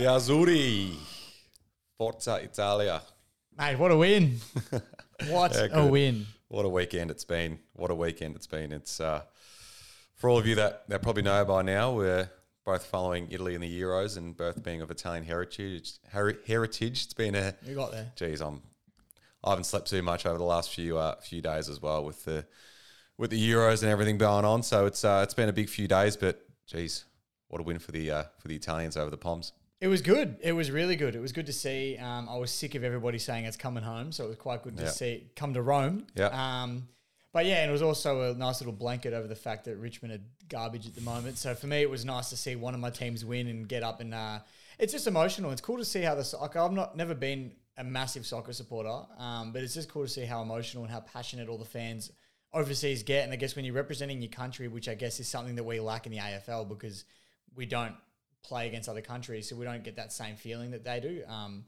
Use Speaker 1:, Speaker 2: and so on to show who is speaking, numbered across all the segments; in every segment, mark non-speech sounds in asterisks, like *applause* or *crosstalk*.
Speaker 1: The Azzurri. Forza Italia.
Speaker 2: Mate, what a win. *laughs* What
Speaker 1: Yeah,
Speaker 2: a win.
Speaker 1: What a weekend it's been. What a weekend it's been. It's uh, for all of you that, that probably know by now, we're both following Italy in the Euros and both being of Italian heritage. Heri- heritage. It's been a
Speaker 2: You got there.
Speaker 1: geez, I'm I haven't slept too much over the last few uh, few days as well with the with the Euros and everything going on. So it's uh, it's been a big few days, but geez, what a win for the uh, for the Italians over the Poms.
Speaker 2: It was good. It was really good. It was good to see. Um, I was sick of everybody saying it's coming home, so it was quite good to
Speaker 1: Yeah.
Speaker 2: see it come to Rome.
Speaker 1: Yeah.
Speaker 2: Um, but yeah, and it was also a nice little blanket over the fact that Richmond are garbage at the moment. So for me, it was nice to see one of my teams win and get up and uh, it's just emotional. It's cool to see how the like I've not never been a massive soccer supporter, um, but it's just cool to see how emotional and how passionate all the fans overseas get. And I guess when you're representing your country, which I guess is something that we lack in the AFL because we don't play against other countries, so we don't get that same feeling that they do. Um,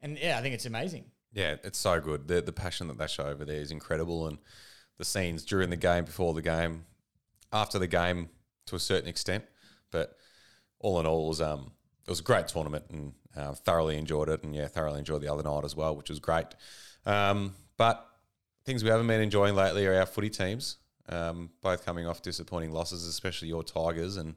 Speaker 2: and yeah, I think it's amazing.
Speaker 1: Yeah, it's so good. The the passion that they show over there is incredible, and the scenes during the game, before the game, after the game, to a certain extent. But all in all, it was um it was a great tournament, and uh, thoroughly enjoyed it, and yeah, thoroughly enjoyed the other night as well, which was great. Um, but things we haven't been enjoying lately are our footy teams, um, both coming off disappointing losses, especially your Tigers, and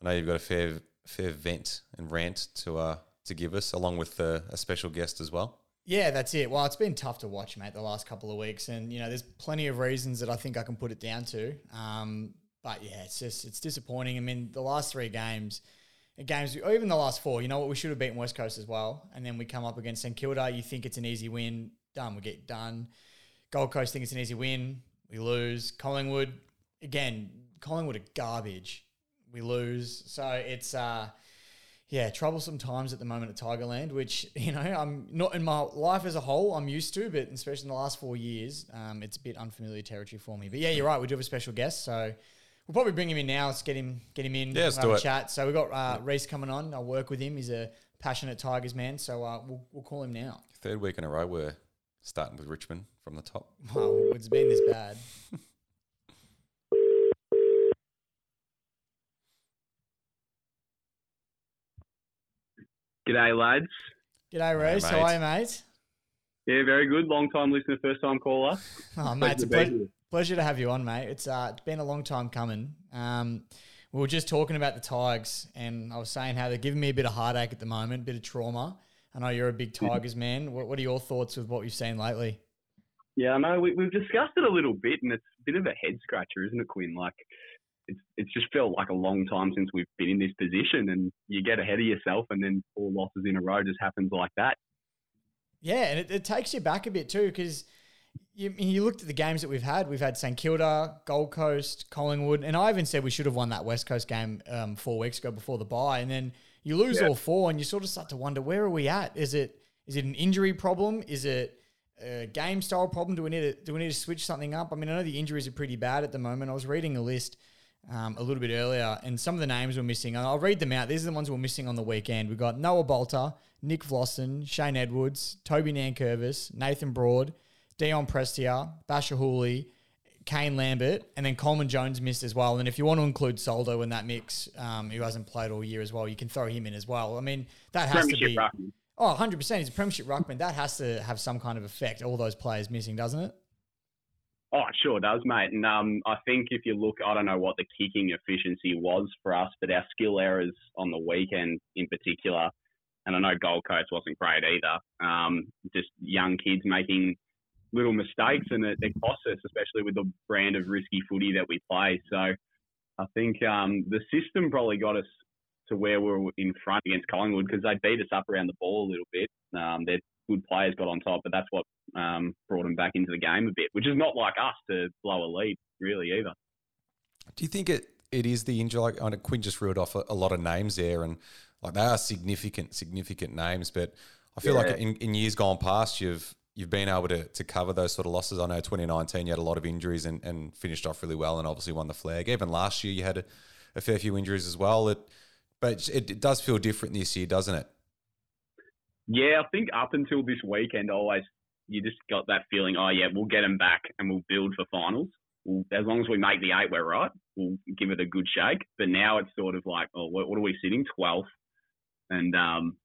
Speaker 1: I know you've got a fair fair vent and rant to uh to give us, along with uh, a special guest as well.
Speaker 2: Yeah, that's it. Well, it's been tough to watch, mate, the last couple of weeks, and you know, there's plenty of reasons that I think I can put it down to. Um, but yeah, it's just it's disappointing. I mean, the last three games, games, or even the last four, you know what? We should have beaten West Coast as well, and then we come up against St Kilda. You think it's an easy win, done. We get done. Gold Coast think it's an easy win, we lose. Collingwood, again, Collingwood are garbage. We lose. So it's uh yeah, troublesome times at the moment at Tigerland, which *laughs* you know I'm not in my life as a whole. I'm used to, but especially in the last four years, um, it's a bit unfamiliar territory for me. But yeah, you're right. We do have a special guest, so we'll probably bring him in now. Let's get him get him in.
Speaker 1: Yeah, let's do
Speaker 2: have
Speaker 1: it.
Speaker 2: chat. So we've got uh, Reese coming on. I'll work with him. He's a passionate Tigers man, so uh, we'll we'll call him now.
Speaker 1: Third week in a row, we're starting with Richmond from the top.
Speaker 2: Wow, it's been this bad. *laughs*
Speaker 3: G'day, lads.
Speaker 2: G'day, Reese. How are you, mate?
Speaker 3: Yeah, very good. Long time listener, first time caller. *laughs*
Speaker 2: Oh, mate, it's a
Speaker 3: to be
Speaker 2: pleasure, pleasure to have you on, mate. It's uh, it's been a long time coming. Um, we were just talking about the Tigers, and I was saying how they're giving me a bit of heartache at the moment, a bit of trauma. I know you're a big Tigers man. What, what are your thoughts with what you've seen lately?
Speaker 3: Yeah, I know. We, we've discussed it a little bit, and it's a bit of a head scratcher, isn't it, Quinn? Like, it's it's just felt like a long time since we've been in this position, and you get ahead of yourself, and then four losses in a row just happens like that.
Speaker 2: Yeah, and it, it takes you back a bit too, because you, you looked at the games that we've had. We've had St Kilda, Gold Coast, Collingwood, and I even said we should have won that West Coast game um, four weeks ago before the bye. And then you lose
Speaker 3: Yeah.
Speaker 2: all four, and you sort of start to wonder where are we at? Is it is it an injury problem? Is it a game style problem? Do we need to do we need to switch something up? I mean, I know the injuries are pretty bad at the moment. I was reading a list. Um, a little bit earlier, and some of the names were missing. I'll read them out. These are the ones we're missing on the weekend. We've got Noah Balta, Nick Vlastuin, Shane Edwards, Toby Nankervis, Nathan Broad, Dion Prestia, Basher Hooley, Kane Lambert, and then Coleman Jones missed as well. And if you want to include Soldo in that mix, um, who hasn't played all year as well, you can throw him in as well. I mean, that has to be.
Speaker 3: ruckman.
Speaker 2: Oh, 100%. He's a premiership ruckman. That has to have some kind of effect, all those players missing, doesn't it?
Speaker 3: Oh, it sure does, mate. And um, I think if you look, I don't know what the kicking efficiency was for us, but our skill errors on the weekend in particular, and I know Gold Coast wasn't great either. Um, just young kids making little mistakes, and it, it costs us, especially with the brand of risky footy that we play. So I think um, the system probably got us to where we were in front against Collingwood because they beat us up around the ball a little bit. Um, their good players got on top, but that's what um, brought them back into the game a bit, which is not like us to blow a lead really either.
Speaker 1: Do you think it, it is the injury? Like I know Quinn just reeled off a, a lot of names there, and like they are significant, significant names. But I feel
Speaker 3: Yeah.
Speaker 1: like in, in years gone past, you've you've been able to, to cover those sort of losses. I know 2019 you had a lot of injuries and, and finished off really well, and obviously won the flag. Even last year you had a, a fair few injuries as well. It, but it, it does feel different this year, doesn't it?
Speaker 3: Yeah, I think up until this weekend, always you just got that feeling. Oh yeah, we'll get them back and we'll build for finals. We'll, as long as we make the eight, we're right. We'll give it a good shake. But now it's sort of like, oh, what, what are we sitting? Twelfth. and um,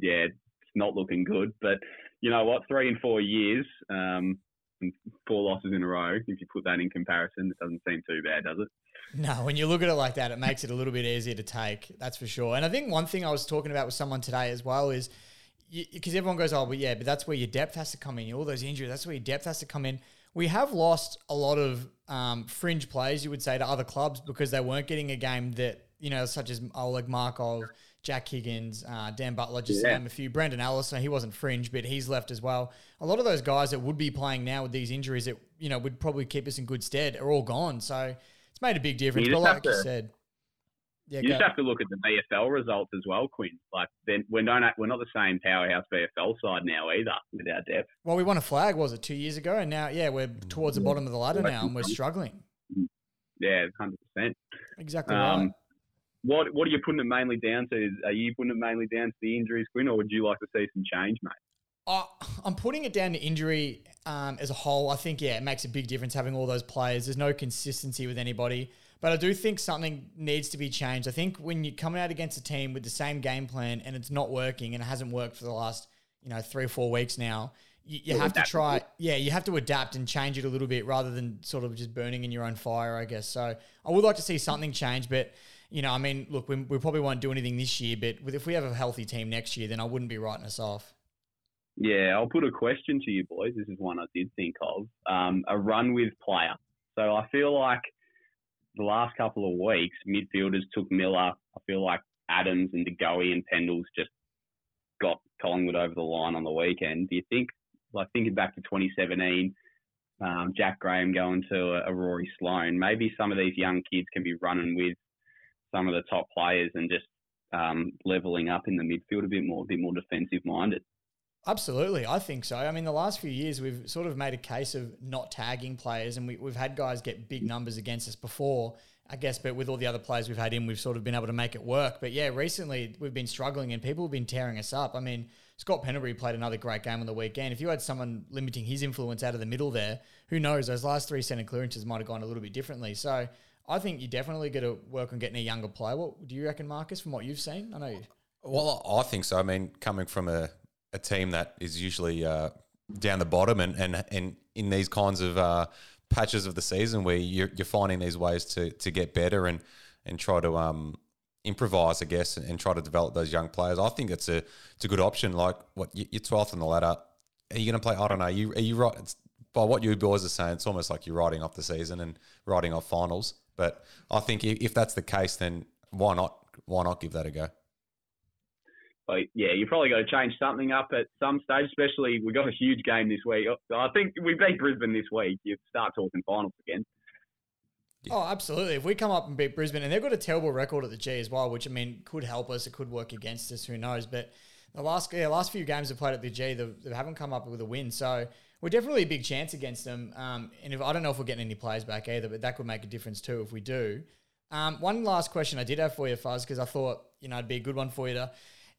Speaker 3: yeah, it's not looking good. But you know what? Three and four years, um, and four losses in a row. If you put that in comparison, it doesn't seem too bad, does it?
Speaker 2: No, when you look at it like that, it makes it a little bit easier to take. That's for sure. And I think one thing I was talking about with someone today as well is because everyone goes, oh, but yeah, but that's where your depth has to come in. All those injuries, that's where your depth has to come in. We have lost a lot of um, fringe players, you would say, to other clubs because they weren't getting a game that you know, such as Oleg Markov, Jack Higgins, uh, Dan Butler, just yeah. to name a few. Brandon Allison, he wasn't fringe, but he's left as well. A lot of those guys that would be playing now with these injuries that you know would probably keep us in good stead are all gone. So it's made a big difference. But like to, you said,
Speaker 3: yeah, you just have to look at the VFL results as well, Quinn. Like then we're not we're not the same powerhouse VFL side now either with our depth.
Speaker 2: Well, we won a flag was it two years ago, and now yeah we're towards the bottom of the ladder now, and we're struggling.
Speaker 3: Yeah, hundred percent.
Speaker 2: Exactly um, right.
Speaker 3: What what are you putting it mainly down to? Are you putting it mainly down to the injuries, Quinn, or would you like to see some change, mate?
Speaker 2: Uh, I'm putting it down to injury um, as a whole. I think yeah, it makes a big difference having all those players. There's no consistency with anybody. But I do think something needs to be changed. I think when you're coming out against a team with the same game plan and it's not working and it hasn't worked for the last, you know, three or four weeks now, you, you have to try, yeah, you have to adapt and change it a little bit rather than sort of just burning in your own fire, I guess. So I would like to see something change, but you know, I mean, look, we, we probably won't do anything this year, but if we have a healthy team next year, then I wouldn't be writing us off.
Speaker 3: Yeah, I'll put a question to you boys. This is one I did think of. Um, a run with player. So I feel like the last couple of weeks, midfielders Touk Miller. I feel like Adams and De Goey and Pendles just got Collingwood over the line on the weekend. Do you think, like thinking back to 2017, um, Jack Graham going to a, a Rory Sloane, maybe some of these young kids can be running with some of the top players and just um, leveling up in the midfield a bit more, a bit more defensive minded.
Speaker 2: Absolutely, I think so. I mean, the last few years we've sort of made a case of not tagging players, and we, we've had guys get big numbers against us before, I guess. But with all the other players we've had in, we've sort of been able to make it work. But yeah, recently we've been struggling, and people have been tearing us up. I mean, Scott Pendlebury played another great game on the weekend. If you had someone limiting his influence out of the middle there, who knows? Those last three centre clearances might have gone a little bit differently. So I think you definitely got to work on getting a younger player. What do you reckon, Marcus? From what you've seen, I know. You.
Speaker 1: Well, I think so. I mean, coming from a, a team that is usually uh, down the bottom, and and and in these kinds of uh, patches of the season where you're, you're finding these ways to to get better and and try to um, improvise, I guess, and, and, try to develop those young players. I think it's a it's a good option. Like what you're twelfth on the ladder. Are you going to play? I don't know. You are you right? It's, by what you boys are saying, it's almost like you're writing off the season and writing off finals. But I think if that's the case, then why not? Why not give that a go?
Speaker 3: But yeah, you probably got to change something up at some stage. Especially we've got a huge game this week. I think we beat Brisbane this week. You start talking finals again.
Speaker 2: Oh, absolutely. If we come up and beat Brisbane, and they've got a terrible record at the G as well, which I mean could help us. It could work against us. Who knows? But the last yeah, last few games they've played at the G, they haven't come up with a win. So we're definitely a big chance against them. Um, and if I don't know if we're getting any players back either, but that could make a difference too if we do. Um, one last question I did have for you, Fuzz, because I thought you know it'd be a good one for you to.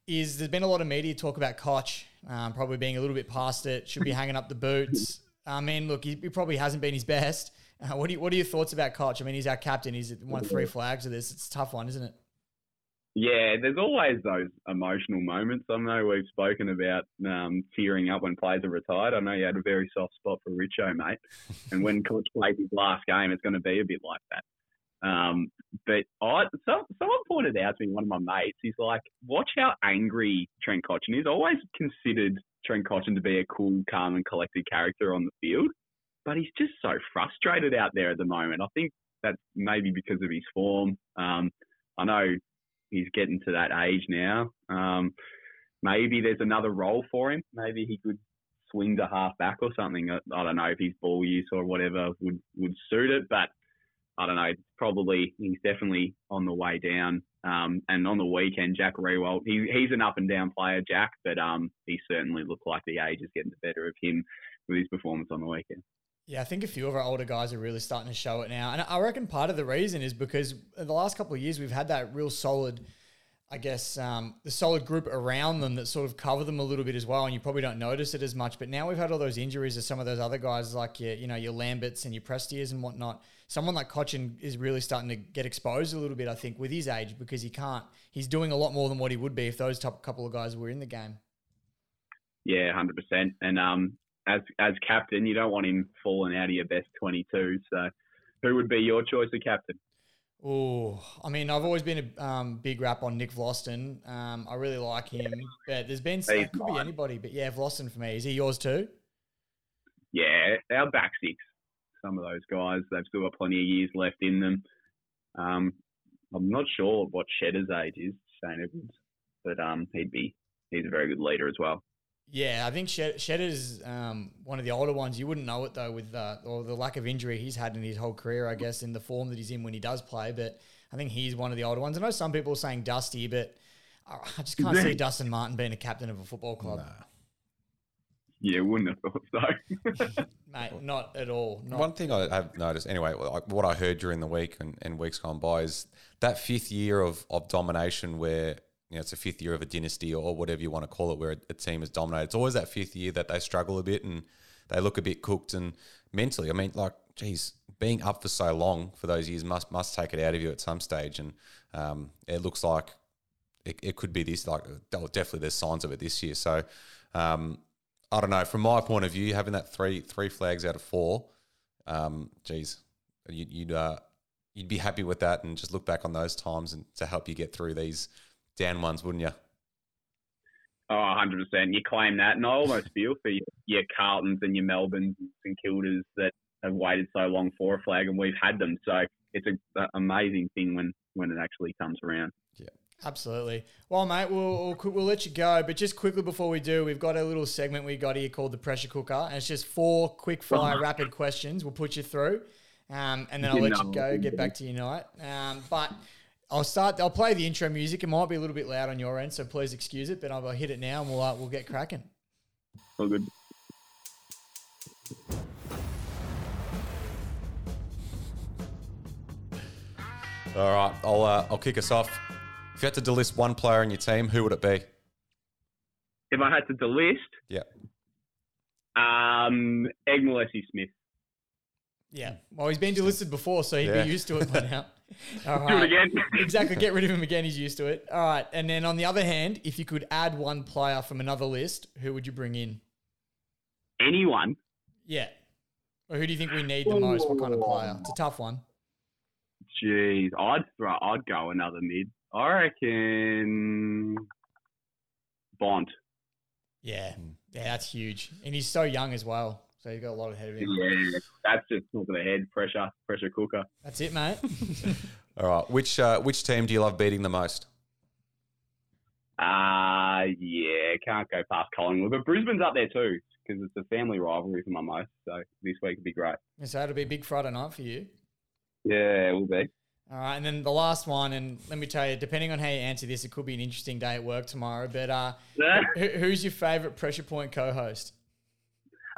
Speaker 2: Is there's been a lot of media talk about Cotch um, probably being a little bit past it, should be hanging up the boots. I mean, look, he, he probably hasn't been his best. Uh, what do you, what are your thoughts about Cotch? I mean, he's our captain. He's won three flags of this. It's a tough one, isn't it?
Speaker 3: Yeah, there's always those emotional moments. I know we've spoken about um, tearing up when players are retired. I know you had a very soft spot for Richo, mate. and when Cotch plays his last game, it's going to be a bit like that. Um, but I, so, someone pointed out to me, one of my mates, he's like, watch how angry Trent Cotchin is. I always considered Trent Cotchin to be a cool, calm, and collected character on the field, but he's just so frustrated out there at the moment. I think that's maybe because of his form. Um, I know he's getting to that age now. Um, maybe there's another role for him. Maybe he could swing to half back or something. I, I don't know if his ball use or whatever would, would suit it, but I don't know. Probably he's definitely on the way down. Um, and on the weekend, Jack Riewoldt, he, he's an up and down player, Jack, but um, he certainly looked like the age is getting the better of him with his performance on the weekend.
Speaker 2: Yeah, I think a few of our older guys are really starting to show it now. And I reckon part of the reason is because the last couple of years, we've had that real solid, I guess, um, the solid group around them that sort of cover them a little bit as well. And you probably don't notice it as much. But now we've had all those injuries of some of those other guys, like your, you know, your Lamberts and your Prestias and whatnot. Someone like Cotchin is really starting to get exposed a little bit, I think, with his age because he can't. He's doing a lot more than what he would be if those top couple of guys were in the game.
Speaker 3: Yeah, hundred percent. And um, as as captain, you don't want him falling out of your best twenty-two. So, who would be your choice of captain?
Speaker 2: Oh, I mean, I've always been a um, big rap on Nick Vlastuin. Um, I really like him, but there's been some, it could be anybody, but yeah, Vlastuin for me. Is he yours too?
Speaker 3: Yeah, our back six. Some of those guys, they've still got plenty of years left in them. Um, I'm not sure what Shedder's age is, Shane Edwards, but um, he'd be he's a very good leader as well.
Speaker 2: Yeah, I think Shedder's um, one of the older ones. You wouldn't know it though, with uh, or the lack of injury he's had in his whole career. I guess in the form that he's in when he does play, but I think he's one of the older ones. I know some people are saying Dusty, but I just can't see *laughs* Dustin Martin being a captain of a football club. Nah.
Speaker 3: Yeah, wouldn't have thought
Speaker 2: so. Mate, not at all. Not
Speaker 1: One thing I have noticed, anyway, what I heard during the week and, and weeks gone by is that fifth year of, of domination where you know, it's a fifth year of a dynasty or whatever you want to call it, where a, a team is dominated. It's always that fifth year that they struggle a bit and they look a bit cooked and mentally. I mean, like, geez, being up for so long for those years must must take it out of you at some stage. And um, it looks like it, it could be this. Like, definitely, there's signs of it this year. So, um, I don't know. From my point of view, having that three three flags out of four, um, geez, you, you'd uh, you'd be happy with that and just look back on those times and to help you get through these down ones, wouldn't you?
Speaker 3: Oh, 100%. You claim that. And I almost *laughs* feel for your, your Carltons and your Melbournes and Kildas that have waited so long for a flag and we've had them. So it's an amazing thing when, when it actually comes around.
Speaker 2: Yeah. Absolutely. Well, mate, we'll, we'll, we'll let you go, but just quickly before we do, we've got a little segment we got here called the pressure cooker, and it's just four quick fire rapid questions. We'll put you through, um, and then I'll let you go, get back to your night. Um, but I'll start. I'll play the intro music. It might be a little bit loud on your end, so please excuse it. But I'll hit it now, and we'll uh, we'll get cracking.
Speaker 3: All good.
Speaker 1: All right, I'll uh, I'll kick us off. If you had to delist one player in your team, who would it be?
Speaker 3: If I had to delist,
Speaker 1: yeah,
Speaker 3: um, Egg Smith.
Speaker 2: Yeah, well, he's been delisted before, so he'd yeah. be used to it by now. *laughs*
Speaker 3: All right. Do it again. *laughs*
Speaker 2: exactly. Get rid of him again. He's used to it. All right. And then on the other hand, if you could add one player from another list, who would you bring in?
Speaker 3: Anyone.
Speaker 2: Yeah. Or who do you think we need the most? What kind of player? It's a tough one.
Speaker 3: Jeez, I'd throw. I'd go another mid. I reckon Bont.
Speaker 2: Yeah, yeah, that's huge, and he's so young as well. So you've got a lot ahead of him.
Speaker 3: Yeah, that's just talking ahead. Pressure, pressure cooker.
Speaker 2: That's it, mate. *laughs*
Speaker 1: All right. Which uh, which team do you love beating the most?
Speaker 3: Uh yeah, can't go past Collingwood, but Brisbane's up there too because it's a family rivalry for my most. So this week would be great.
Speaker 2: So it'll be a big Friday night for you.
Speaker 3: Yeah, it will be.
Speaker 2: All right, and then the last one, and let me tell you, depending on how you answer this, it could be an interesting day at work tomorrow. But uh, who, who's your favourite pressure point co-host?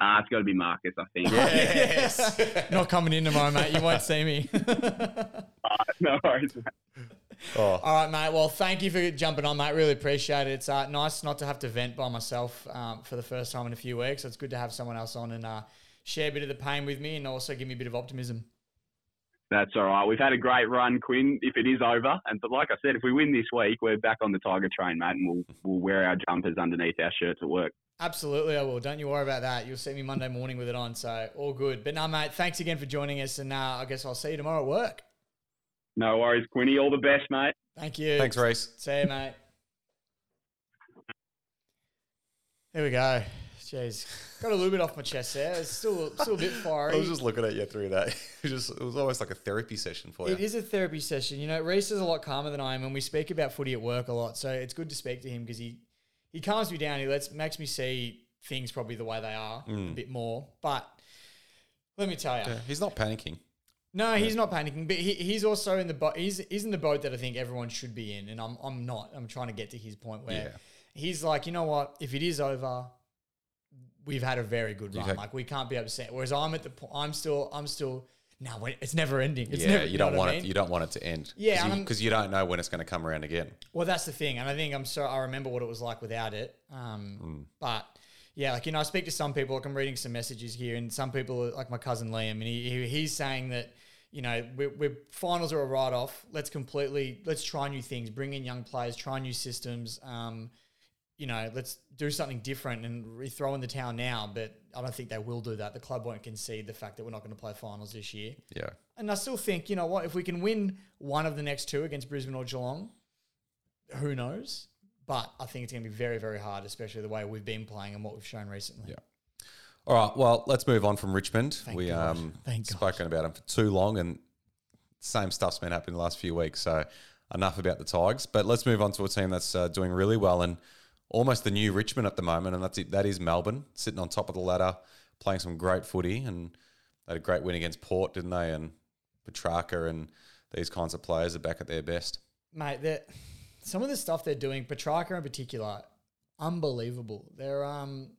Speaker 3: Uh, it's got to be Marcus, I think.
Speaker 2: Yes. *laughs* Not coming in tomorrow, mate. You won't see me.
Speaker 3: uh, *laughs* no worries, mate.
Speaker 2: Oh. All right, mate. Well, thank you for jumping on, mate. Really appreciate it. It's uh, nice not to have to vent by myself um, for the first time in a few weeks. It's good to have someone else on and uh, share a bit of the pain with me and also give me a bit of optimism.
Speaker 3: That's all right. We've had a great run, Quinn. If it is over, and but like I said, if we win this week, we're back on the Tiger train, mate, and we'll we'll wear our jumpers underneath our shirts at work.
Speaker 2: Absolutely, I will. Don't you worry about that. You'll see me Monday morning with it on, so all good. But no, mate, thanks again for joining us, and uh, I guess I'll see you tomorrow at work.
Speaker 3: No worries, Quinny. All the best, mate.
Speaker 2: Thank you.
Speaker 1: Thanks, Reese.
Speaker 2: See you, mate. There we go. Jeez, got a little bit off my chest there. It's still still a bit fiery.
Speaker 1: I was just looking at you through that. *laughs* It was, just, it was almost like a therapy session for you.
Speaker 2: It is a therapy session. You know, Reese is a lot calmer than I am, and we speak about footy at work a lot. So it's good to speak to him because he he calms me down. He lets makes me see things probably the way they are mm. a bit more. But let me tell you,
Speaker 1: yeah, he's not panicking.
Speaker 2: No, he's not panicking, but he, he's also in the boat. He's, he's in the boat that I think everyone should be in, and I'm I'm not. I'm trying to get to his point where yeah. he's like, you know what? If it is over, we've had a very good run. like we can't be upset. Whereas I'm at the point. I'm still. I'm still no, it's never ending. It's
Speaker 1: yeah,
Speaker 2: never,
Speaker 1: you, you don't want I mean? it. You don't want it to end.
Speaker 2: Yeah,
Speaker 1: because you, you, don't know when it's going to come around again.
Speaker 2: Well, that's the thing, and I think I'm so. I remember what it was like without it. Um, mm. but yeah, like you know, I speak to some people. Like I'm reading some messages here, and some people, like my cousin Liam, and he, he he's saying that you know, we're, we're finals are a write off. Let's completely let's try new things, bring in young players, try new systems. Um, you know, let's do something different and re- throw in the towel now. But I don't think they will do that. The club won't concede the fact that we're not going to play finals this year.
Speaker 1: Yeah.
Speaker 2: And I still think, you know what, if we can win one of the next two against Brisbane or Geelong, who knows? But I think it's going to be very, very hard, especially the way we've been playing and what we've shown recently.
Speaker 1: Yeah. All right. Well, let's move on from Richmond.
Speaker 2: Thank
Speaker 1: we
Speaker 2: God.
Speaker 1: um
Speaker 2: Thank God.
Speaker 1: spoken about them for too long, and same stuff's been happening the last few weeks. So enough about the Tigers. But let's move on to a team that's uh, doing really well and almost the new Richmond at the moment, and that's it. That is Melbourne, sitting on top of the ladder, playing some great footy, and they had a great win against Port, didn't they? And Petracca and these kinds of players are back at their best.
Speaker 2: Mate, they're- some of the stuff they're doing, Petracca in particular, unbelievable. They're um,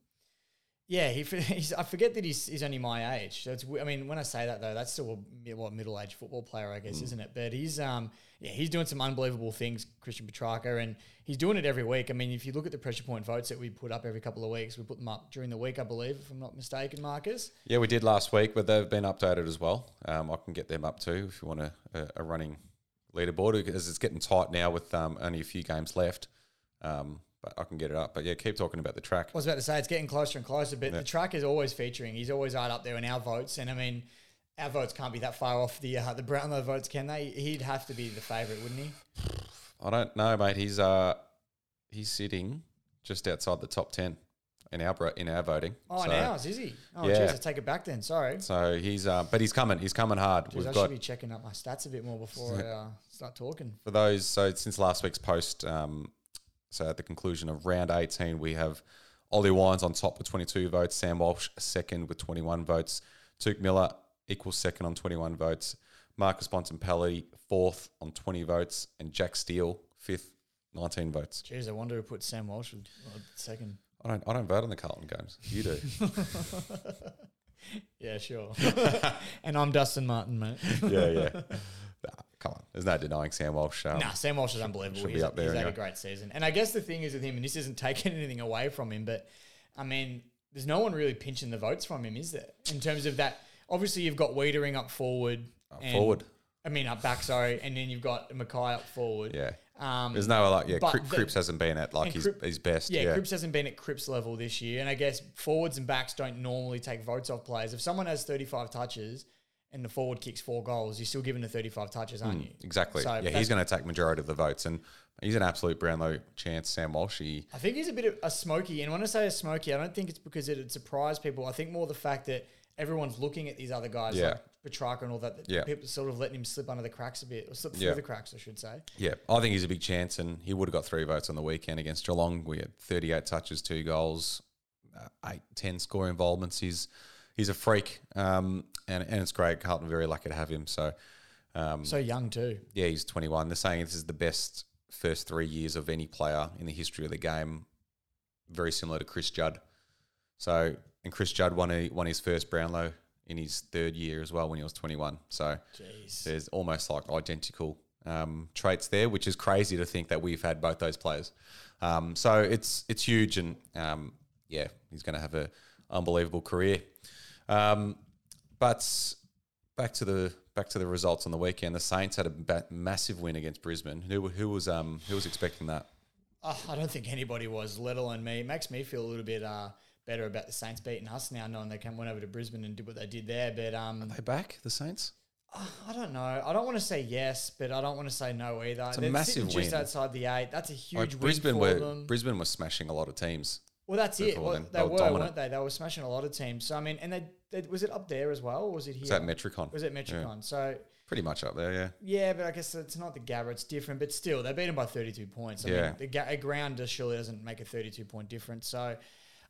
Speaker 2: yeah, he *laughs* he's, I forget that he's, he's only my age. So it's I mean when I say that though, that's still a what middle aged football player I guess, isn't it? But he's um, yeah, he's doing some unbelievable things, Christian Petracca, and he's doing it every week. I mean, if you look at the pressure point votes that we put up every couple of weeks, we put them up during the week, I believe, if I'm not mistaken, Marcus.
Speaker 1: Yeah, we did last week, but they've been updated as well. Um, I can get them up too if you want a, a, a running leaderboard because it's getting tight now with um, only a few games left. Um, but I can get it up. But yeah, keep talking about the track.
Speaker 2: I was about to say it's getting closer and closer, but the track is always featuring. He's always right up there in our votes, and I mean, our votes can't be that far off the uh, the Brownlow votes, can they? He'd have to be the favourite, wouldn't he?
Speaker 1: I don't know, mate. He's uh he's sitting just outside the top ten in our in our voting.
Speaker 2: Oh,
Speaker 1: so,
Speaker 2: and ours is he? Oh,
Speaker 1: Yeah.
Speaker 2: jeez, I take it back then. Sorry,
Speaker 1: So he's uh, but he's coming. He's coming hard. We've
Speaker 2: I
Speaker 1: got
Speaker 2: should be checking up my stats a bit more before I uh, start talking.
Speaker 1: for those. So since last week's post, um, so at the conclusion of round 18, we have Ollie Wines on top with 22 votes, Sam Walsh second with 21 votes, Touk Miller equals second on 21 votes, Marcus Bontempelli fourth on 20 votes, and Jack Steele fifth, 19 votes.
Speaker 2: Jeez, I wonder who put Sam Walsh with- uh, second.
Speaker 1: I don't, I don't vote on the Carlton games. You do. *laughs*
Speaker 2: Yeah, sure. *laughs* and I'm Dustin Martin, mate. *laughs*
Speaker 1: yeah, yeah. Nah, come on, there's no denying Sam Walsh. Um,
Speaker 2: Nah, Sam Walsh is unbelievable. He's,
Speaker 1: up there
Speaker 2: he's had a great season. And I guess the thing is with him, and this isn't taking anything away from him, but I mean, there's no one really pinching the votes from him, is there? In terms of that, obviously you've got Weitering up forward. and-
Speaker 1: forward.
Speaker 2: I mean, up back, sorry. And then you've got McKay up forward.
Speaker 1: Yeah.
Speaker 2: Um,
Speaker 1: There's no like yeah. Cri-
Speaker 2: the-
Speaker 1: Cripps hasn't been at like his,
Speaker 2: Crip-
Speaker 1: his best.
Speaker 2: yeah,
Speaker 1: Yeah,
Speaker 2: Cripps hasn't been at Cripps level this year. And I guess forwards and backs don't normally take votes off players. If someone has 35 touches and the forward kicks four goals, you're still given the 35 touches, aren't you?
Speaker 1: exactly.
Speaker 2: So
Speaker 1: yeah, he's going to take majority of the votes, and he's an absolute Brownlow chance. Sam Walsh. He,
Speaker 2: I think he's a bit of a smoky. And when I say a smoky, I don't think it's because it'd surprise people. I think more the fact that everyone's looking at these other guys
Speaker 1: Yeah.
Speaker 2: like Petracca and all that. that
Speaker 1: Yeah.
Speaker 2: People sort of letting him slip under the cracks a bit, or slip through
Speaker 1: Yeah.
Speaker 2: the cracks, I should say.
Speaker 1: yeah, I think he's a big chance, and he would have got three votes on the weekend against Geelong. We had 38 touches, two goals, uh, eight, 10 score involvements. He's he's a freak, um, and and it's great. Carlton very lucky to have him. So. Um,
Speaker 2: So young too.
Speaker 1: Yeah, he's 21. They're saying this is the best first three years of any player in the history of the game. Very similar to Chris Judd. So, and Chris Judd won, a, won his first Brownlow in his third year as well when he was 21. So,
Speaker 2: Jeez.
Speaker 1: there's almost like identical um, traits there, which is crazy to think that we've had both those players. Um, so it's it's huge, and um, yeah, he's going to have a unbelievable career. Um, but back to the back to the results on the weekend. The Saints had a ba- massive win against Brisbane. Who who was um who was expecting that?
Speaker 2: Oh, I don't think anybody was, let alone me. It makes me feel a little bit uh, better about the Saints beating us now, knowing they came went over to Brisbane and did what they did there. But um,
Speaker 1: Are they back the Saints?
Speaker 2: I don't know. I don't want to say yes, but I don't want to say no either.
Speaker 1: It's a
Speaker 2: They're
Speaker 1: massive
Speaker 2: sitting just
Speaker 1: win.
Speaker 2: outside the eight. That's a huge
Speaker 1: Like,
Speaker 2: win
Speaker 1: Brisbane
Speaker 2: for
Speaker 1: were
Speaker 2: them.
Speaker 1: Brisbane was smashing a lot of teams.
Speaker 2: Well, that's it. Well, they,
Speaker 1: They were dominant.
Speaker 2: weren't they? They were smashing a lot of teams. So I mean, and they, they was it up there as well, or was it here?
Speaker 1: Is that Metricon?
Speaker 2: Was it Metricon? So
Speaker 1: Pretty much up there, yeah.
Speaker 2: yeah, but I guess it's not the Gabba. It's different, but still, they beat them by thirty-two points. I
Speaker 1: Yeah.
Speaker 2: mean, the ga- a ground just surely doesn't make a thirty-two point difference. So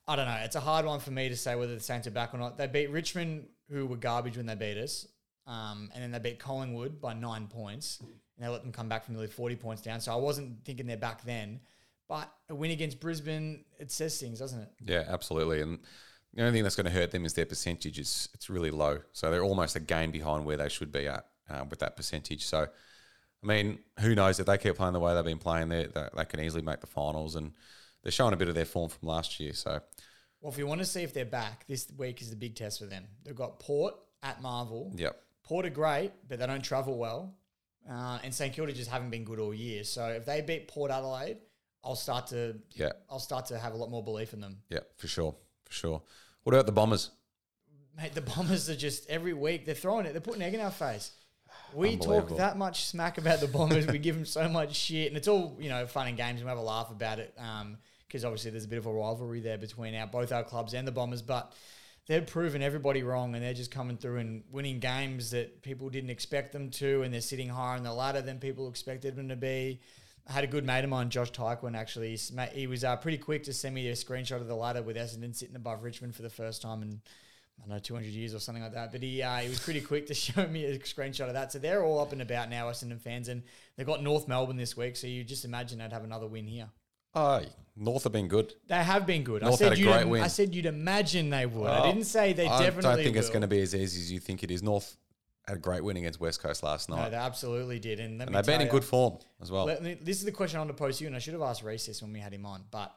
Speaker 2: I don't know. It's a hard one for me to say whether the Saints are back or not. They beat Richmond, who were garbage when they beat us, um, and then they beat Collingwood by nine points, and they let them come back from nearly forty points down. So I wasn't thinking they're back then. But a win against Brisbane, it says things, doesn't it?
Speaker 1: Yeah, absolutely. And the only thing that's going to hurt them is their percentage is it's really low. So they're almost a game behind where they should be at uh, with that percentage. So, I mean, who knows if they keep playing the way they've been playing, they, they, they can easily make the finals. And they're showing a bit of their form from last year. So,
Speaker 2: Well, if you want to see if they're back, this week is the big test for them. They've got Port at Marvel,
Speaker 1: yep.
Speaker 2: Port are great, but they don't travel well. Uh, and St Kilda just haven't been good all year. So if they beat Port Adelaide, I'll start to
Speaker 1: Yeah,
Speaker 2: I'll start to have a lot more belief in them.
Speaker 1: yeah, for sure, for sure. What about the Bombers?
Speaker 2: Mate, the Bombers are just every week they're throwing it. They're putting egg in our face. We talk that much smack about the Bombers. we give them so much shit, and it's all you know, fun and games. And we have a laugh about it because obviously there's a bit of a rivalry there between our both our clubs and the Bombers. But they've proven everybody wrong, and they're just coming through and winning games that people didn't expect them to, and they're sitting higher on the ladder than people expected them to be. I had a good mate of mine, Josh Tyquin, actually. He was uh, pretty quick to send me a screenshot of the ladder with Essendon sitting above Richmond for the first time in, I don't know, 200 years or something like that. But he, uh, he was pretty quick to *laughs* show me a screenshot of that. So they're all up and about now, Essendon fans. And they've got North Melbourne this week. So you just imagine they'd have another win here.
Speaker 1: Oh, North have been good.
Speaker 2: They have been good.
Speaker 1: North
Speaker 2: I said
Speaker 1: had a
Speaker 2: you'd
Speaker 1: great
Speaker 2: im-
Speaker 1: win.
Speaker 2: I said you'd imagine they would. I
Speaker 1: Oh,
Speaker 2: didn't say they
Speaker 1: I
Speaker 2: definitely
Speaker 1: don't think it's
Speaker 2: will.
Speaker 1: going to be as easy as you think it is. North had a great win against West Coast last
Speaker 2: No,
Speaker 1: night,
Speaker 2: they absolutely did. And, let
Speaker 1: and
Speaker 2: me
Speaker 1: they've been in good form as well.
Speaker 2: Let me- this is the question I want to post you, and I should have asked Reese this when we had him on, but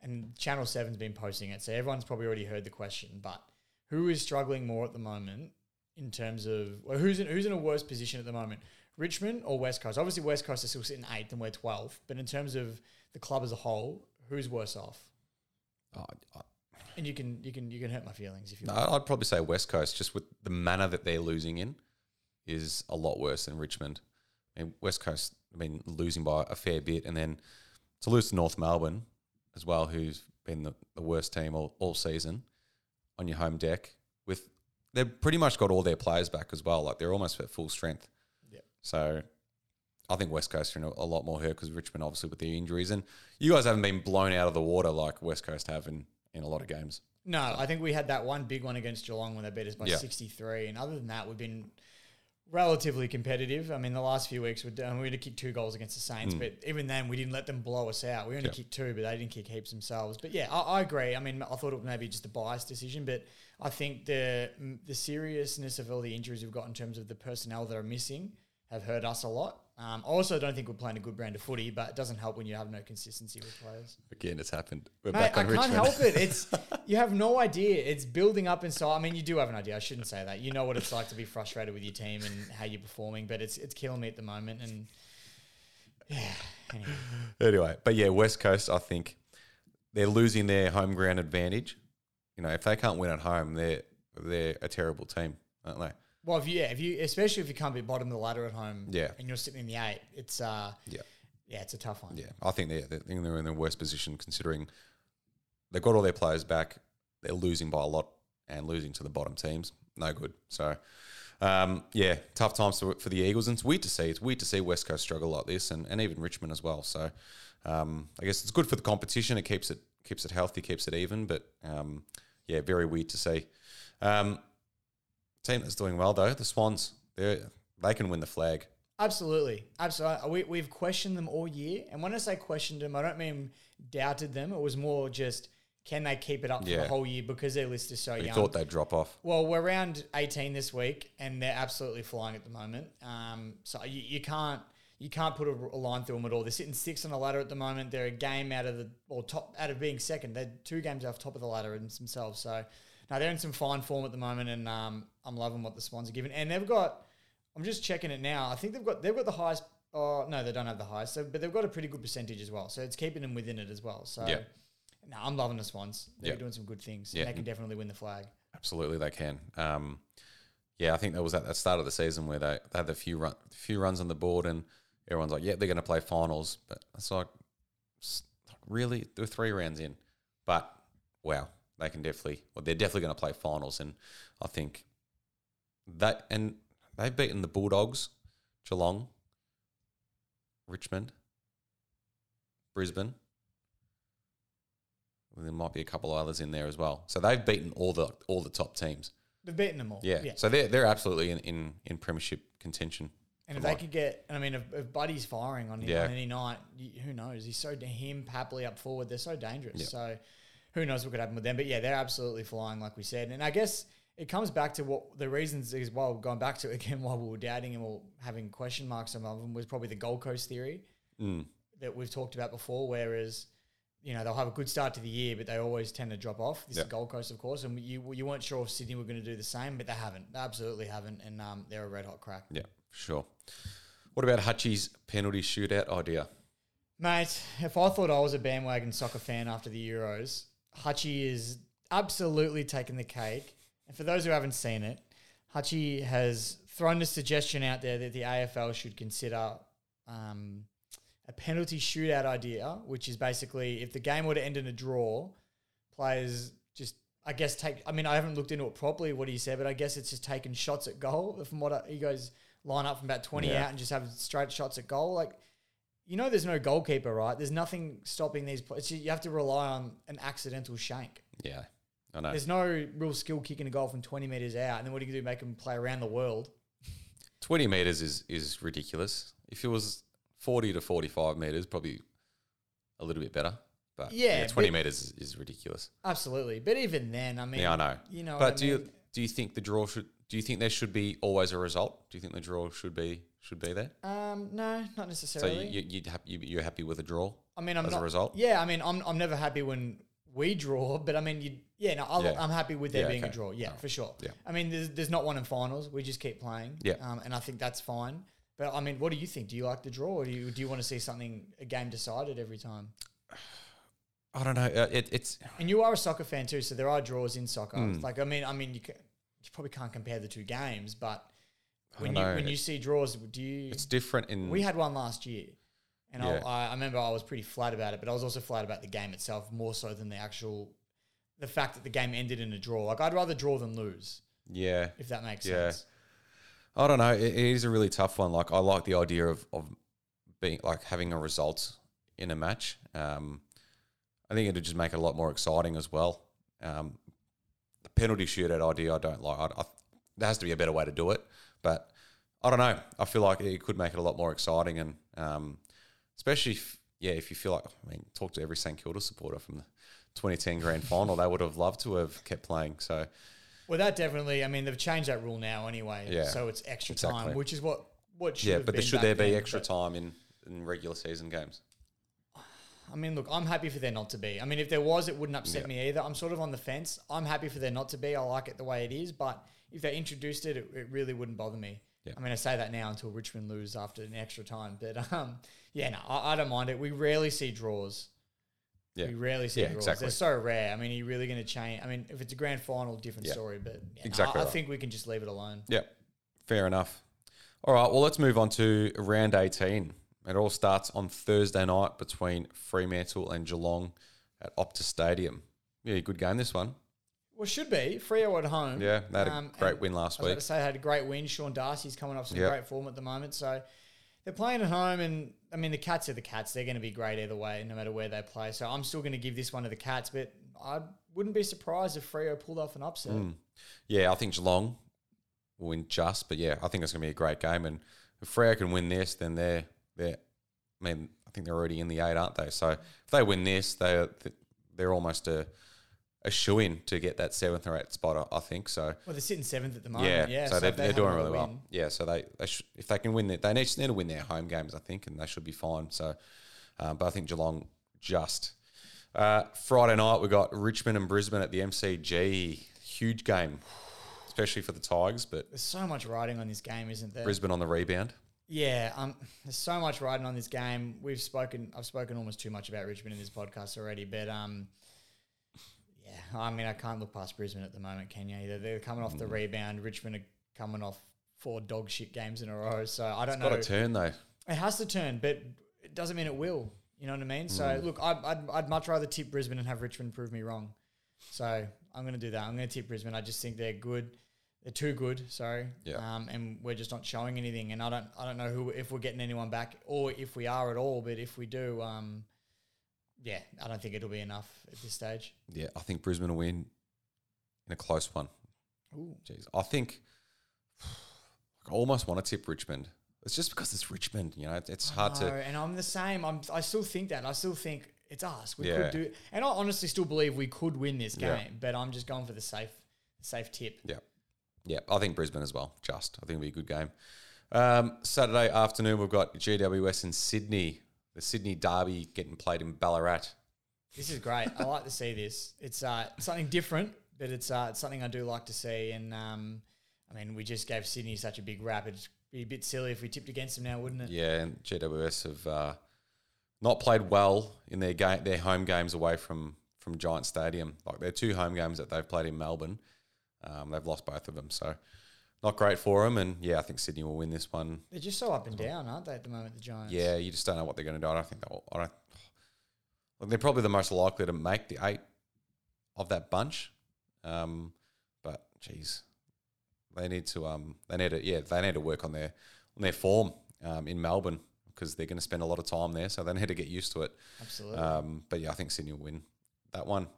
Speaker 2: and Channel 7's been posting it, so everyone's probably already heard the question. But who is struggling more at the moment in terms of well, who's in, who's in a worse position at the moment, Richmond or West Coast? Obviously, West Coast is still sitting eighth, and we're 12th. But in terms of the club as a whole, who's worse off?
Speaker 1: Oh, I-
Speaker 2: And you can you can you can hurt my feelings if you
Speaker 1: No,
Speaker 2: want.
Speaker 1: I'd probably say West Coast, just with the manner that they're losing in, is a lot worse than Richmond. I mean, West Coast, I mean, losing by a fair bit, and then to lose to North Melbourne as well, who's been the, the worst team all, all season on your home deck. With they've pretty much got all their players back as well. Like they're almost at full strength. So I think West Coast are in a, lot more hurt because Richmond obviously with their injuries, and you guys haven't been blown out of the water like West Coast have in in a lot of games.
Speaker 2: No, I think we had that one big one against Geelong when they beat us by
Speaker 1: Yeah.
Speaker 2: 63. And other than that, we've been relatively competitive. I mean, the last few weeks, we had to kick two goals against the Saints, hmm. but even then, we didn't let them blow us out. We only.
Speaker 1: Yeah.
Speaker 2: kicked two, but they didn't kick heaps themselves. But yeah, I, I agree. I mean, I thought it was maybe just a biased decision, but I think the the seriousness of all the injuries we've got in terms of the personnel that are missing have hurt us a lot. Um, I also don't think we're playing a good brand of footy, but it doesn't help when you have no consistency with players.
Speaker 1: Again, it's happened. We're
Speaker 2: Mate,
Speaker 1: back
Speaker 2: I
Speaker 1: on
Speaker 2: can't
Speaker 1: Richmond.
Speaker 2: help it. *laughs* It's you have no idea. It's building up inside. I mean, you do have an idea. I shouldn't say that. You know what it's like to be frustrated with your team and how you're performing, but it's it's killing me at the moment. And yeah, anyway.
Speaker 1: anyway, but yeah, West Coast, I think they're losing their home ground advantage. You know, if they can't win at home, they're they're a terrible team, aren't they?
Speaker 2: Well, if you yeah, if you especially if you can't be bottom of the ladder at home,
Speaker 1: Yeah.
Speaker 2: and you're sitting in the eight, it's uh
Speaker 1: Yeah,
Speaker 2: yeah, it's a tough one.
Speaker 1: yeah. I think they're they're, they're in the worst position considering they've got all their players back. They're losing by a lot and losing to the bottom teams. No good. So, um, yeah, tough times for, for the Eagles. And it's weird to see. It's weird to see West Coast struggle like this, and, and even Richmond as well. So, um, I guess it's good for the competition. It keeps it keeps it healthy, keeps it even. But um, yeah, very weird to see. Um, team that's doing well though, the Swans. They they can win the flag.
Speaker 2: Absolutely, absolutely. We, we've questioned them all year, and when I say questioned them, I don't mean doubted them. It was more just can they keep it up for the whole year because their list is so
Speaker 1: We
Speaker 2: young.
Speaker 1: thought they'd drop off.
Speaker 2: Well, we're around 18 this week, and they're absolutely flying at the moment. Um, so you, you can't you can't put a, a line through them at all. They're sitting six on the ladder at the moment. They're a game out of the or top out of being second. They're two games off top of the ladder in themselves. So now they're in some fine form at the moment, and um, I'm loving what the Swans are giving. And they've got I'm just checking it now. I think they've got they've got the highest. Oh no, they don't have the highest. So, but they've got a pretty good percentage as well. So it's keeping them within it as well. So.
Speaker 1: Yeah.
Speaker 2: No, I'm loving the Swans. They're
Speaker 1: Yeah.
Speaker 2: doing some good things.
Speaker 1: Yeah.
Speaker 2: And they can definitely win the flag.
Speaker 1: Absolutely, they can. Um, yeah, I think that was at the start of the season where they, they had a few run, few runs on the board, and everyone's like, "Yeah, they're going to play finals." But it's like, really, they're three rounds in, but wow, they can definitely. Well, they're definitely going to play finals, and I think that and they've beaten the Bulldogs, Geelong, Richmond, Brisbane. Well, there might be a couple of others in there as well. So they've beaten all the all the top teams.
Speaker 2: They've beaten them all.
Speaker 1: Yeah. So they're they're absolutely in, in, in premiership contention.
Speaker 2: And if they could get, and I mean, if, if Buddy's firing on,
Speaker 1: Yeah.
Speaker 2: on any night, who knows? He's so him, Papley up forward. They're so dangerous.
Speaker 1: Yeah.
Speaker 2: So who knows what could happen with them? But yeah, they're absolutely flying, like we said. And I guess it comes back to what the reasons is. Well, going back to it again, *laughs* why we were doubting and or having question marks on them was probably the Gold Coast theory
Speaker 1: Mm.
Speaker 2: that we've talked about before. Whereas you know they'll have a good start to the year, but they always tend to drop off. This
Speaker 1: Yep.
Speaker 2: is Gold Coast, of course, and you you weren't sure if Sydney were going to do the same, but they haven't. They absolutely haven't, and um, they're a red hot crack.
Speaker 1: Yeah, sure. What about Hutchie's penalty shootout idea?
Speaker 2: Mate, if I thought I was a bandwagon soccer fan after the Euros, Hutchie is absolutely taking the cake. And for those who haven't seen it, Hutchie has thrown the suggestion out there that the AFL should consider um, a penalty shootout idea, which is basically if the game were to end in a draw, players just, I guess, take. I mean, I haven't looked into it properly, what he said, but I guess it's just taking shots at goal. From what I, he goes, line up from about 20
Speaker 1: Yeah.
Speaker 2: out and just have straight shots at goal. Like, you know, there's no goalkeeper, right? There's nothing stopping these players. You have to rely on an accidental shank.
Speaker 1: Yeah, I know.
Speaker 2: There's no real skill kicking a goal from 20 meters out. And then what do you do? Make them play around the world?
Speaker 1: 20 meters is, is ridiculous. If it was 40 to 45 meters, probably a little bit better. But
Speaker 2: Yeah,
Speaker 1: yeah, 20
Speaker 2: but-
Speaker 1: meters is, is ridiculous.
Speaker 2: Absolutely. But even then, I mean,
Speaker 1: Yeah, I know.
Speaker 2: You know,
Speaker 1: but do you do you think the draw should? Do you think there should be always a result? Do you think the draw should be should be there?
Speaker 2: Um, no, not
Speaker 1: So
Speaker 2: necessarily.
Speaker 1: you, you, you'd hap- you you're happy with a draw?
Speaker 2: I mean, I'm
Speaker 1: as a result?
Speaker 2: Yeah, I mean, I'm, I'm never happy when we draw, but I mean, you, yeah, no, I'll,
Speaker 1: Yeah.
Speaker 2: I'm happy with there
Speaker 1: Yeah,
Speaker 2: being a draw. Yeah, for sure.
Speaker 1: Yeah.
Speaker 2: I mean, there's, there's not one in finals. We just keep playing.
Speaker 1: Yeah.
Speaker 2: Um, and I think that's fine. But I mean, what do you think? Do you like the draw, or do you do you want to see something a game decided every time? *sighs*
Speaker 1: I don't know. Uh, it, it's
Speaker 2: And you are a soccer fan too, so there are draws in soccer.
Speaker 1: Mm.
Speaker 2: Like I mean, I mean, you can, you probably can't compare the two games, but
Speaker 1: I
Speaker 2: when you
Speaker 1: know.
Speaker 2: when you see draws, do you?
Speaker 1: it's different in
Speaker 2: We had one last year, and
Speaker 1: Yeah.
Speaker 2: I, I remember I was pretty flat about it, but I was also flat about the game itself more so than the actual, the fact that the game ended in a draw. Like I'd rather draw than lose,
Speaker 1: yeah.
Speaker 2: if that makes
Speaker 1: Yeah.
Speaker 2: sense.
Speaker 1: I don't know. It, it is a really tough one. Like I like the idea of of being like having a result in a match. Um, I think it'd just make it a lot more exciting as well. Um, the penalty shootout idea, I don't like. I, I, there has to be a better way to do it, but I don't know. I feel like it could make it a lot more exciting, and um, especially if, yeah, if you feel like I mean, talk to every St Kilda supporter from the 2010 grand final, they would have loved to have kept playing. So
Speaker 2: Well, that definitely. I mean, they've changed that rule now anyway,
Speaker 1: Yeah.
Speaker 2: so it's extra
Speaker 1: Exactly.
Speaker 2: time, which is what what should
Speaker 1: yeah, but there should there be
Speaker 2: then,
Speaker 1: extra time in in regular season games?
Speaker 2: I mean, look, I'm happy for there not to be. I mean, if there was, it wouldn't upset
Speaker 1: Yeah.
Speaker 2: me either. I'm sort of on the fence. I'm happy for there not to be. I like it the way it is, but if they introduced it, it, it really wouldn't bother me.
Speaker 1: Yeah.
Speaker 2: I mean, I say that now until Richmond lose after an extra time, but um, yeah, no, I, I don't mind it. We rarely see draws.
Speaker 1: Yeah.
Speaker 2: We rarely see
Speaker 1: Yeah,
Speaker 2: draws.
Speaker 1: exactly.
Speaker 2: They're so rare. I mean, are you really going to change? I mean, if it's a grand final, different
Speaker 1: Yeah.
Speaker 2: story, but yeah,
Speaker 1: Exactly
Speaker 2: I, I
Speaker 1: right.
Speaker 2: think we can just leave it alone.
Speaker 1: Yeah, fair enough. All right, well, let's move on to round 18. It all starts on Thursday night between Fremantle and Geelong at Optus Stadium. Yeah, good game this one.
Speaker 2: Well, should be. Freo at home.
Speaker 1: Yeah, they had a
Speaker 2: Um,
Speaker 1: great win last
Speaker 2: I was about
Speaker 1: week.
Speaker 2: to say they had a great win. Sean Darcy's coming off some
Speaker 1: Yep.
Speaker 2: great form at the moment. So they're playing at home, and I mean the Cats are the Cats. They're going to be great either way, no matter where they play. So I'm still going to give this one to the Cats, but I wouldn't be surprised if Freo pulled off an upset.
Speaker 1: Mm. Yeah, I think Geelong will win just, but yeah, I think it's going to be a great game. And if Freo can win this, then they're they're. I mean, I think they're already in the eight, aren't they? So if they win this, they they're almost a a shoe in to get that seventh or eighth spot. I I think so.
Speaker 2: Well, they're sitting seventh at the moment.
Speaker 1: Yeah,
Speaker 2: Yeah,
Speaker 1: so, they're,
Speaker 2: they
Speaker 1: they're doing really well.
Speaker 2: win-
Speaker 1: Yeah, so they, they should, if they can win, their, they need, need to win their home games, I think, and they should be fine. So, um, but I think Geelong just. Uh, Friday night we got Richmond and Brisbane at the MCG. Huge game, especially for the Tigers, but
Speaker 2: There's so much riding on this game, isn't there?
Speaker 1: Brisbane on the rebound.
Speaker 2: Yeah, um, there's so much riding on this game. We've spoken, I've spoken almost too much about Richmond in this podcast already, but um, yeah, I mean, I can't look past Brisbane at the moment, can you? Either they're coming off the
Speaker 1: Mm.
Speaker 2: rebound, Richmond are coming off four dog shit games in a row. So I don't
Speaker 1: It's
Speaker 2: know.
Speaker 1: got a turn though.
Speaker 2: It has to turn, but it doesn't mean it will. You know what I mean? So
Speaker 1: Mm.
Speaker 2: look, I'd, I'd, I'd much rather tip Brisbane and have Richmond prove me wrong. So I'm going to do that. I'm going to tip Brisbane. I just think they're good. They're too good. Sorry.
Speaker 1: Yeah.
Speaker 2: Um, and we're just not showing anything. And I don't, I don't know who if we're getting anyone back or if we are at all. But if we do, um, yeah, I don't think it'll be enough at this stage.
Speaker 1: Yeah, I think Brisbane will win in a close one.
Speaker 2: Ooh.
Speaker 1: Jeez, I think I almost want to tip Richmond. It's just because it's Richmond, you know. It's, hard
Speaker 2: No,
Speaker 1: to.
Speaker 2: and I'm the same. I'm, I still think that. I still think it's us. We
Speaker 1: Yeah.
Speaker 2: could do, and I honestly still believe we could win this game.
Speaker 1: Yeah.
Speaker 2: But I'm just going for the safe, safe tip.
Speaker 1: Yeah. Yeah, I think Brisbane as well. Just, I think it'll be a good game. Um, Saturday afternoon, we've got GWS in Sydney. The Sydney Derby getting played in Ballarat.
Speaker 2: This is great. I like to see this. It's uh, something different, but it's uh, it's something I do like to see. And um, I mean, we just gave Sydney such a big rap. It'd be a bit silly if we tipped against them now, wouldn't it?
Speaker 1: Yeah, and GWS have uh, not played well in their game, their home games away from from Giant Stadium. Like their two home games that they've played in Melbourne, um, they've lost both of them. So not great for them. And yeah, I think Sydney will win this one.
Speaker 2: They're just so up and down, aren't they, at the moment, the Giants?
Speaker 1: Yeah, you just don't know what they're going to do. I don't think they'll. I don't. Look, they're probably the most likely to make the eight of that bunch. Um, but geez, they need to. Um, they need to. Yeah, they need to work on their on their form um, in Melbourne because they're going to spend a lot of time there. So they need to get used to it.
Speaker 2: Absolutely.
Speaker 1: Um, but yeah, I think Sydney will win that one.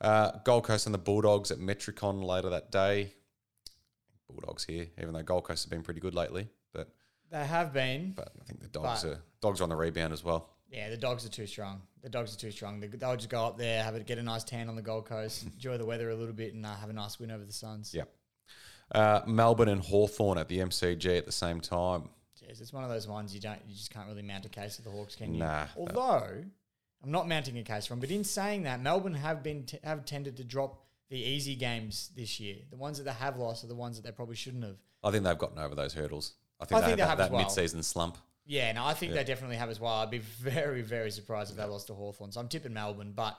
Speaker 1: Uh, Gold Coast and the Bulldogs at Metricon later that day. Bulldogs here, even though Gold Coast have been pretty good lately, but
Speaker 2: they have been.
Speaker 1: but I think the dogs are dogs are on the rebound as well.
Speaker 2: Yeah, the dogs are too strong. The dogs are too strong. They- They'll just go up there, have it, get a nice tan on the Gold Coast, *laughs* enjoy the weather a little bit, and uh, have a nice win over the Suns.
Speaker 1: Yeah. Uh, Melbourne and Hawthorn at the MCG at the same time.
Speaker 2: Jeez, it's one of those ones you don't, you just can't really mount a case for the Hawks, can you?
Speaker 1: Nah.
Speaker 2: Although I'm not mounting a case for them, but in saying that, Melbourne have been t- have tended to drop the easy games this year. The ones that they have lost are the ones that they probably shouldn't have.
Speaker 1: I think they've gotten over those hurdles. I think
Speaker 2: I
Speaker 1: they
Speaker 2: think they have
Speaker 1: that, that
Speaker 2: well.
Speaker 1: mid-season slump.
Speaker 2: Yeah, no, I think they definitely have as well. I'd be very, very surprised if they lost to Hawthorn. So I'm tipping Melbourne, but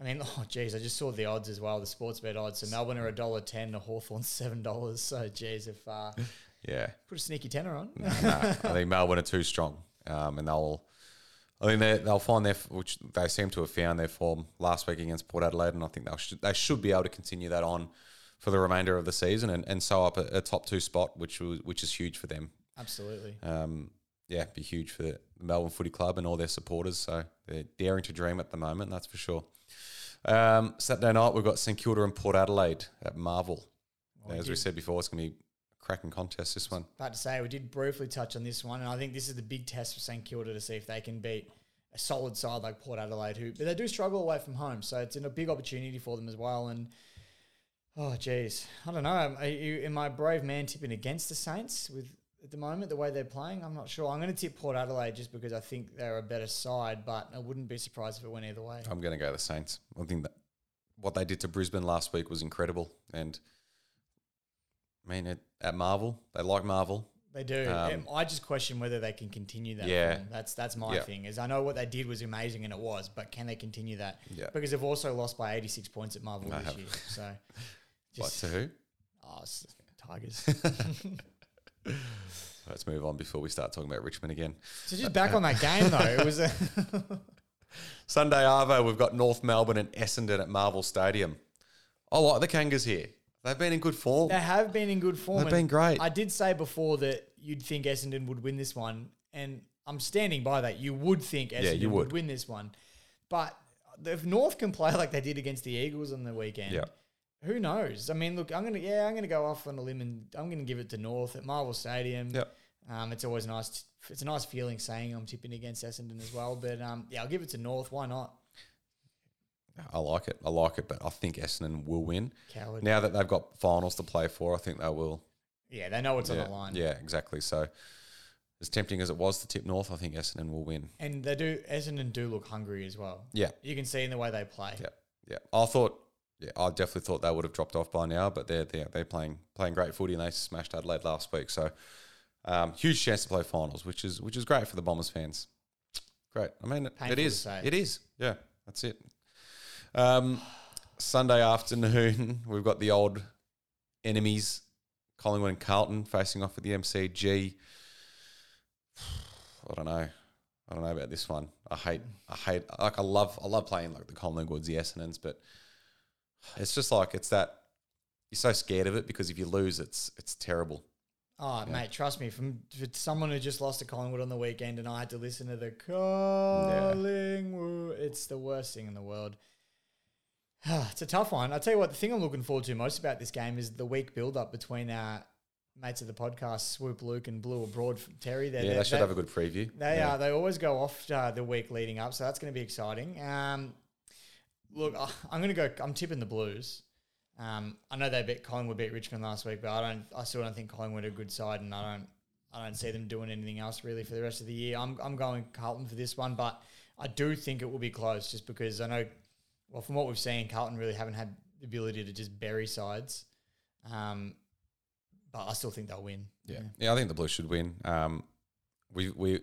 Speaker 2: I mean, *laughs* oh geez, I just saw the odds as well, the Sportsbet odds. So Melbourne are a dollar ten, to Hawthorn *laughs* seven dollars. So geez, if uh, *laughs*
Speaker 1: Yeah.
Speaker 2: put a sneaky tenner on.
Speaker 1: Nah, I think Melbourne are too strong, um, and they'll. I think they they'll find their which they seem to have found their form last week against Port Adelaide, and I think they should they should be able to continue that on for the remainder of the season and, and sew up a, a top two spot, which was which is huge for them.
Speaker 2: Absolutely.
Speaker 1: Um, yeah, be huge for the Melbourne Footy Club and all their supporters. So they're daring to dream at the moment, that's for sure. Um, Saturday night we've got St Kilda and Port Adelaide at Marvel.
Speaker 2: Well,
Speaker 1: As
Speaker 2: we
Speaker 1: said before, it's going to be cracking contest. This one.
Speaker 2: About to say, we did briefly touch on this one, and I think this is the big test for St Kilda to see if they can beat a solid side like Port Adelaide, who but they do struggle away from home, so it's a big opportunity for them as well. And oh, geez, I don't know. You, am I a brave man tipping against the Saints with at the moment the way they're playing? I'm not sure. I'm going to tip Port Adelaide just because I think they're a better side, but I wouldn't be surprised if it went either way.
Speaker 1: I'm going to go the Saints. I think that what they did to Brisbane last week was incredible, and I mean, at, at Marvel, they like Marvel.
Speaker 2: They do.
Speaker 1: Um,
Speaker 2: I just question whether they can continue that.
Speaker 1: Yeah.
Speaker 2: form. that's that's my
Speaker 1: Yeah.
Speaker 2: thing. Is I know what they did was amazing and it was, but can they continue that?
Speaker 1: Yeah.
Speaker 2: Because they've also lost by 86 points at Marvel this year. So,
Speaker 1: What to who?
Speaker 2: oh, Tigers. *laughs* *laughs*
Speaker 1: Let's move on before we start talking about Richmond again.
Speaker 2: so just back on that game though, it was a *laughs*
Speaker 1: Sunday Arvo, we've got North Melbourne and Essendon at Marvel Stadium. I like the Kangas here. They've been in good form.
Speaker 2: they have been in good form.
Speaker 1: They've
Speaker 2: and
Speaker 1: been great.
Speaker 2: I did say before that you'd think Essendon would win this one, and I'm standing by that. You would think Essendon
Speaker 1: you
Speaker 2: would.
Speaker 1: would.
Speaker 2: win this one, but if North can play like they did against the Eagles on the weekend,
Speaker 1: Yeah.
Speaker 2: who knows? I mean, look, I'm gonna yeah, I'm gonna go off on a limb and I'm gonna give it to North at Marvel Stadium.
Speaker 1: Yep.
Speaker 2: Um, it's always nice. t- it's a nice feeling saying I'm tipping against Essendon as well, but um, yeah, I'll give it to North. Why not?
Speaker 1: I like it. I like it, but I think Essendon will win.
Speaker 2: Coward.
Speaker 1: Now that they've got finals to play for, I think they will.
Speaker 2: yeah, they know what's
Speaker 1: yeah,
Speaker 2: on the line.
Speaker 1: yeah, exactly. So, as tempting as it was to tip North, I think Essendon will win.
Speaker 2: And they do. Essendon do look hungry as well.
Speaker 1: Yeah,
Speaker 2: You can see in the way they play.
Speaker 1: yeah, yeah. I thought, yeah, I definitely thought they would have dropped off by now, but they're they're, they're playing playing great footy and they smashed Adelaide last week. So, um, huge chance to play finals, which is which is great for the Bombers fans. Great. I mean, it,
Speaker 2: Painful
Speaker 1: it is. It is. Yeah, that's it. Um, Sunday afternoon, *laughs* we've got the old enemies, Collingwood and Carlton, facing off at the MCG. *sighs* I don't know. I don't know about this one. I hate. I hate. Like I love. I love playing like the Collingwoods, the Essendons, but it's just like it's that you're so scared of it because if you lose, it's it's terrible.
Speaker 2: Oh,
Speaker 1: Yeah.
Speaker 2: mate, trust me. From for someone who just lost to Collingwood on the weekend, and I had to listen to the Collingwood, it's the worst thing in the world. *sighs* it's a tough one. I'll tell you what, the thing I'm looking forward to most about this game is the week build up between our mates of the podcast, Swoop Luke and Blue Abroad Terry. They're,
Speaker 1: yeah,
Speaker 2: they're-
Speaker 1: they should have a good preview.
Speaker 2: They
Speaker 1: yeah.
Speaker 2: are. They always go off uh, the week leading up, so that's going to be exciting. Um, look, I- I'm going to go. I'm tipping the Blues. Um, I know they beat Collingwood beat Richmond last week, but I don't. I still don't think Collingwood are a good side, and I don't. I don't see them doing anything else really for the rest of the year. I'm I'm going Carlton for this one, but I do think it will be close just because I know. Well, from what we've seen, Carlton really haven't had the ability to just bury sides. Um, but I still think they'll win.
Speaker 1: Yeah, yeah, I think the Blues should win. Um, we we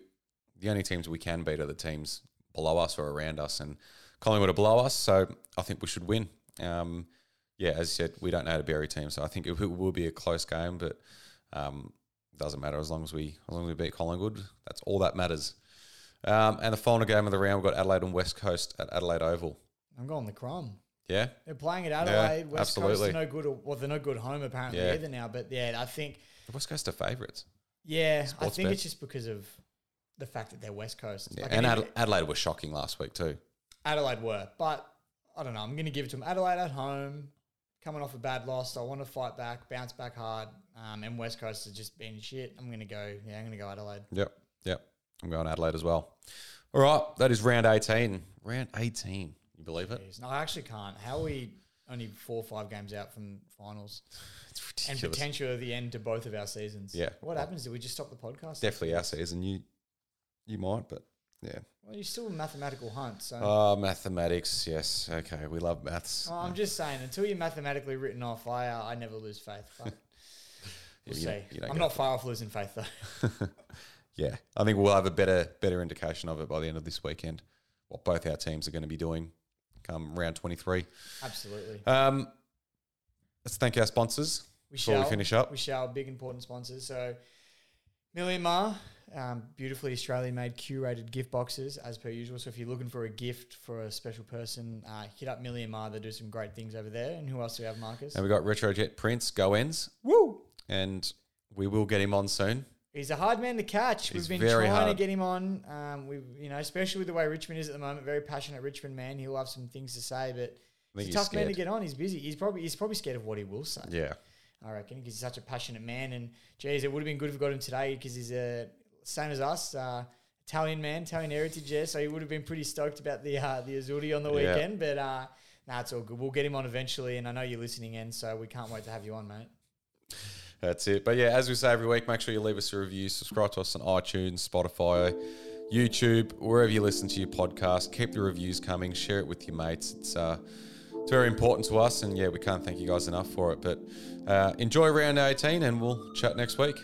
Speaker 1: the only teams we can beat are the teams below us or around us, and Collingwood are below us, so I think we should win. Um, yeah, as you said, we don't know how to bury teams, so I think it, will be a close game, but um, doesn't matter as long as we as long as we beat Collingwood. That's all that matters. Um, and the final game of the round, we've got Adelaide and West Coast at Adelaide Oval.
Speaker 2: I'm going the Crows.
Speaker 1: Yeah,
Speaker 2: they're playing at Adelaide.
Speaker 1: Yeah,
Speaker 2: West
Speaker 1: absolutely.
Speaker 2: Coast are no good. Well, they're no good home apparently
Speaker 1: Yeah.
Speaker 2: either now. But yeah, I think
Speaker 1: the West Coast are favourites.
Speaker 2: yeah, I think
Speaker 1: bet.
Speaker 2: it's just because of the fact that they're West Coast.
Speaker 1: Yeah,
Speaker 2: Like,
Speaker 1: and Adela- Adelaide were shocking last week too.
Speaker 2: Adelaide were, but I don't know. I'm going to give it to them. Adelaide at home, coming off a bad loss. I want to fight back, bounce back hard. Um, and West Coast has just been shit. I'm going to go. Yeah, I'm going to go Adelaide.
Speaker 1: Yep, yep. I'm going Adelaide as well. All right, that is round 18. Round 18. You believe it?
Speaker 2: Jeez. No, I actually can't. How are we only four or five games out from finals *laughs*
Speaker 1: It's
Speaker 2: and
Speaker 1: ridiculous.
Speaker 2: potentially the end to both of our seasons?
Speaker 1: Yeah.
Speaker 2: What happens? Do we just stop the podcast?
Speaker 1: Definitely our season. You, you might, but yeah.
Speaker 2: Well, you're still a mathematical hunt. So
Speaker 1: Oh, mathematics. Yes. Okay. We love maths.
Speaker 2: Well, I'm just saying, until you're mathematically written off, I uh, I never lose faith. But *laughs* we'll
Speaker 1: you
Speaker 2: see.
Speaker 1: you
Speaker 2: I'm not far off losing faith though. *laughs*
Speaker 1: yeah. I think we'll have a better better indication of it by the end of this weekend. What both our teams are going to be doing come round 23.
Speaker 2: Absolutely.
Speaker 1: Um, let's thank our sponsors
Speaker 2: We
Speaker 1: before
Speaker 2: shall
Speaker 1: we finish up.
Speaker 2: We shall. Big important sponsors. So, Million Mar, um, beautifully Australian made curated gift boxes as per usual. So if you're looking for a gift for a special person, uh, hit up Million Mar. They do some great things over there. And who else do we have, Marcus?
Speaker 1: And we got Retrojet Prince, Go Ends,
Speaker 2: Woo!
Speaker 1: and we will get him on soon.
Speaker 2: He's a hard man to catch.
Speaker 1: He's
Speaker 2: We've been trying to get him on. Um, we, you know, especially with the way Richmond is at the moment, very passionate Richmond man. He'll have some things to say, but he's a tough man to get on. He's busy. He's probably he's probably scared of what he will say.
Speaker 1: Yeah.
Speaker 2: I reckon because he's such a passionate man. And geez, it would have been good if we got him today because he's a same as us, uh, Italian man, Italian heritage. Yeah, so he would have been pretty stoked about the uh, the Azzurri on the
Speaker 1: Yeah.
Speaker 2: weekend. But uh, nah, it's all good. We'll get him on eventually, and I know you're listening in, so we can't wait to have you on, mate.
Speaker 1: That's it. But yeah, as we say every week, make sure you leave us a review. Subscribe to us on iTunes, Spotify, YouTube, wherever you listen to your podcast. Keep the reviews coming. Share it with your mates. It's uh, it's very important to us, and yeah, we can't thank you guys enough for it. But uh, enjoy round 18, and we'll chat next week.